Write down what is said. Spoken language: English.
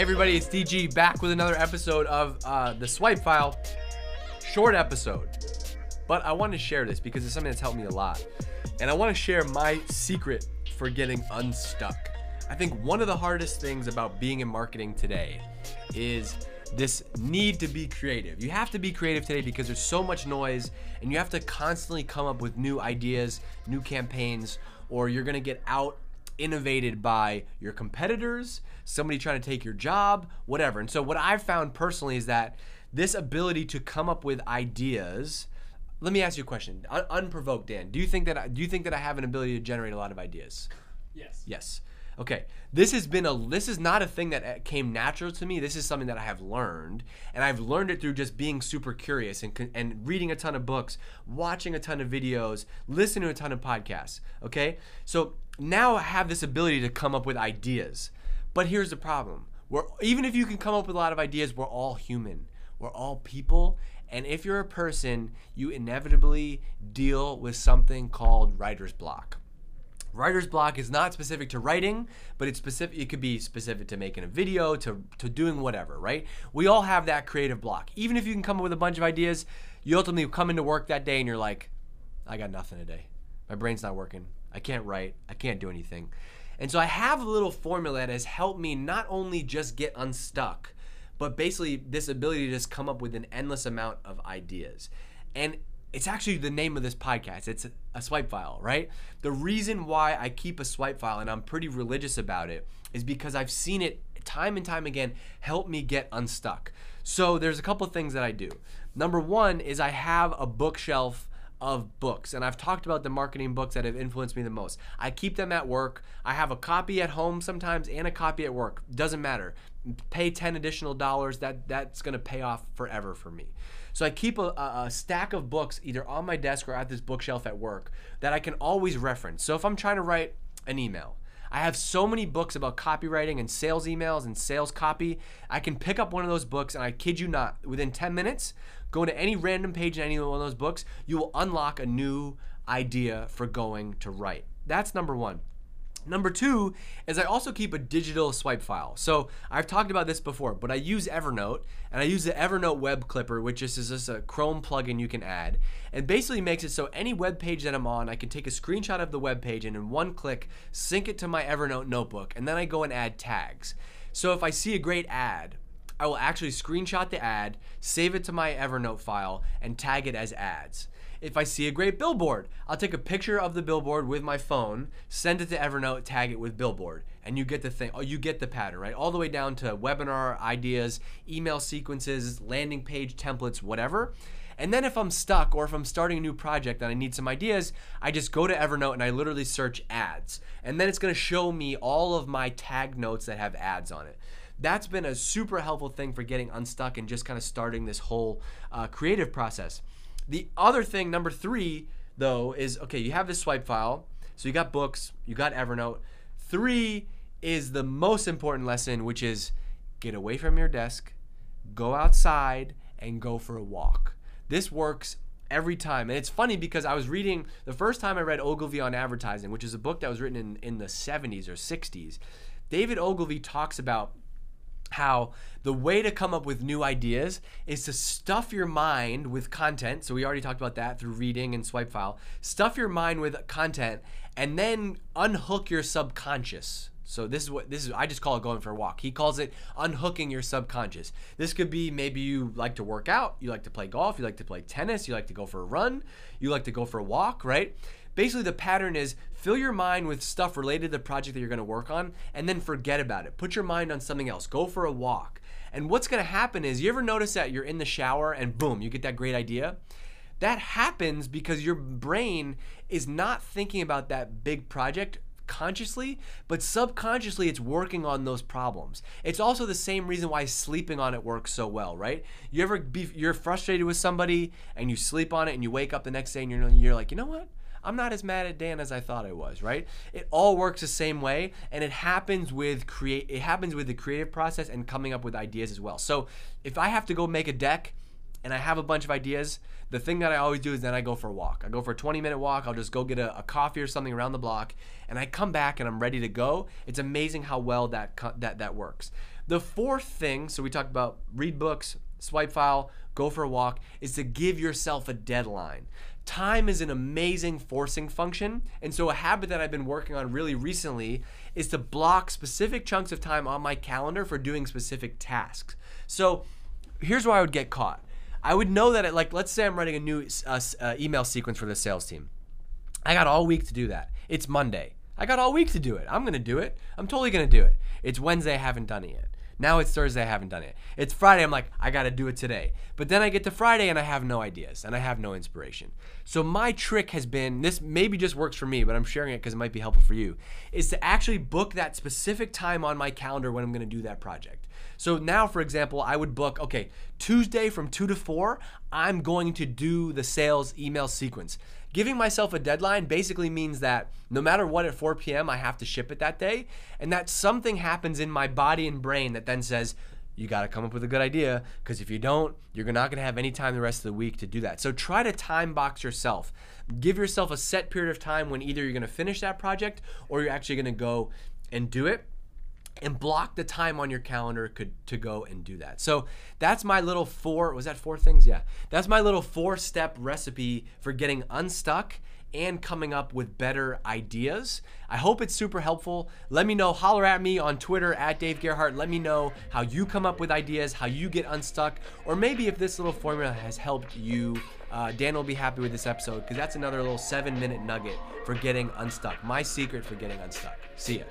Everybody, it's DG back with another episode of uh, the Swipe File. Short episode, but I want to share this because it's something that's helped me a lot, and I want to share my secret for getting unstuck. I think one of the hardest things about being in marketing today is this need to be creative. You have to be creative today because there's so much noise, and you have to constantly come up with new ideas, new campaigns, or you're gonna get out innovated by your competitors, somebody trying to take your job, whatever. And so, what I've found personally is that this ability to come up with ideas. Let me ask you a question, Un- unprovoked, Dan. Do you think that I, do you think that I have an ability to generate a lot of ideas? Yes. Yes. Okay. This has been a this is not a thing that uh, came natural to me. This is something that I have learned, and I've learned it through just being super curious and and reading a ton of books, watching a ton of videos, listening to a ton of podcasts. Okay? So now have this ability to come up with ideas. But here's the problem. We're even if you can come up with a lot of ideas, we're all human. We're all people, and if you're a person, you inevitably deal with something called writer's block. Writer's block is not specific to writing, but it's specific. It could be specific to making a video, to to doing whatever, right? We all have that creative block. Even if you can come up with a bunch of ideas, you ultimately come into work that day and you're like, I got nothing today. My brain's not working. I can't write. I can't do anything. And so I have a little formula that has helped me not only just get unstuck, but basically this ability to just come up with an endless amount of ideas. And it's actually the name of this podcast. It's a swipe file, right? The reason why I keep a swipe file and I'm pretty religious about it is because I've seen it time and time again help me get unstuck. So there's a couple things that I do. Number one is I have a bookshelf of books and I've talked about the marketing books that have influenced me the most. I keep them at work. I have a copy at home sometimes and a copy at work. Doesn't matter. Pay 10 additional dollars that that's going to pay off forever for me. So I keep a, a, stack of books either on my desk or at this bookshelf at work that I can always reference. So if I'm trying to write an email, I have so many books about copywriting and sales emails and sales copy. I can pick up one of those books and I kid you not, within 10 minutes, go to any random page in any one of those books, you will unlock a new idea for going to write. That's number one. Number two is I also keep a digital swipe file. So I've talked about this before, but I use Evernote and I use the Evernote web clipper, which is just a Chrome plugin you can add. And basically makes it so any web page that I'm on, I can take a screenshot of the web page and in one click sync it to my Evernote notebook. And then I go and add tags. So if I see a great ad, I will actually screenshot the ad, save it to my Evernote file, and tag it as ads. If I see a great billboard, I'll take a picture of the billboard with my phone, send it to Evernote, tag it with billboard, and you get the thing. Oh, you get the pattern, right? All the way down to webinar ideas, email sequences, landing page templates, whatever. And then if I'm stuck or if I'm starting a new project and I need some ideas, I just go to Evernote and I literally search ads. And then it's going to show me all of my tag notes that have ads on it that's been a super helpful thing for getting unstuck and just kind of starting this whole uh, creative process. The other thing, number three, though, is okay, you have this swipe file. So you got books, you got Evernote. Three is the most important lesson, which is get away from your desk, go outside, and go for a walk. This works every time. And it's funny because I was reading the first time I read Ogilvy on advertising, which is a book that was written in, in the 70s or 60s. David Ogilvy talks about how the way to come up with new ideas is to stuff your mind with content. So we already talked about that through reading and swipe file. Stuff your mind with content and then unhook your subconscious. So this is what this is I just call it going for a walk. He calls it unhooking your subconscious. This could be maybe you like to work out, you like to play golf, you like to play tennis, you like to go for a run, you like to go for a walk, right? Basically the pattern is fill your mind with stuff related to the project that you're going to work on and then forget about it. Put your mind on something else. Go for a walk. And what's going to happen is you ever notice that you're in the shower and boom, you get that great idea? That happens because your brain is not thinking about that big project consciously, but subconsciously it's working on those problems. It's also the same reason why sleeping on it works so well, right? You ever be you're frustrated with somebody and you sleep on it and you wake up the next day and you're you're like, "You know what? I'm not as mad at Dan as I thought I was, right? It all works the same way and it happens with create it happens with the creative process and coming up with ideas as well. So, if I have to go make a deck and I have a bunch of ideas, the thing that I always do is then I go for a walk. I go for a 20 minute walk. I'll just go get a, a, coffee or something around the block, and I come back and I'm ready to go. It's amazing how well that that that works. The fourth thing, so we talked about read books, swipe file, go for a walk, is to give yourself a deadline. Time is an amazing forcing function. And so, a habit that I've been working on really recently is to block specific chunks of time on my calendar for doing specific tasks. So, here's where I would get caught. I would know that, it, like, let's say I'm writing a new uh, uh, email sequence for the sales team. I got all week to do that. It's Monday. I got all week to do it. I'm going to do it. I'm totally going to do it. It's Wednesday. I haven't done it yet. Now it's Thursday, I haven't done it. It's Friday, I'm like, I gotta do it today. But then I get to Friday and I have no ideas and I have no inspiration. So my trick has been this maybe just works for me, but I'm sharing it because it might be helpful for you, is to actually book that specific time on my calendar when I'm gonna do that project. So now, for example, I would book, okay, Tuesday from 2 to 4, I'm going to do the sales email sequence. Giving myself a deadline basically means that no matter what at 4 p.m., I have to ship it that day, and that something happens in my body and brain that then says, you got to come up with a good idea because if you don't, you're not going to have any time the rest of the week to do that. So try to time box yourself. Give yourself a set period of time when either you're going to finish that project or you're actually going to go and do it and block the time on your calendar could, to go and do that. So that's my little four, was that four things? Yeah. That's my little four step recipe for getting unstuck and coming up with better ideas. I hope it's super helpful. Let me know, holler at me on Twitter at Dave Gerhardt. Let me know how you come up with ideas, how you get unstuck, or maybe if this little formula has helped you. Uh, Dan will be happy with this episode because that's another little seven minute nugget for getting unstuck. My secret for getting unstuck. See ya.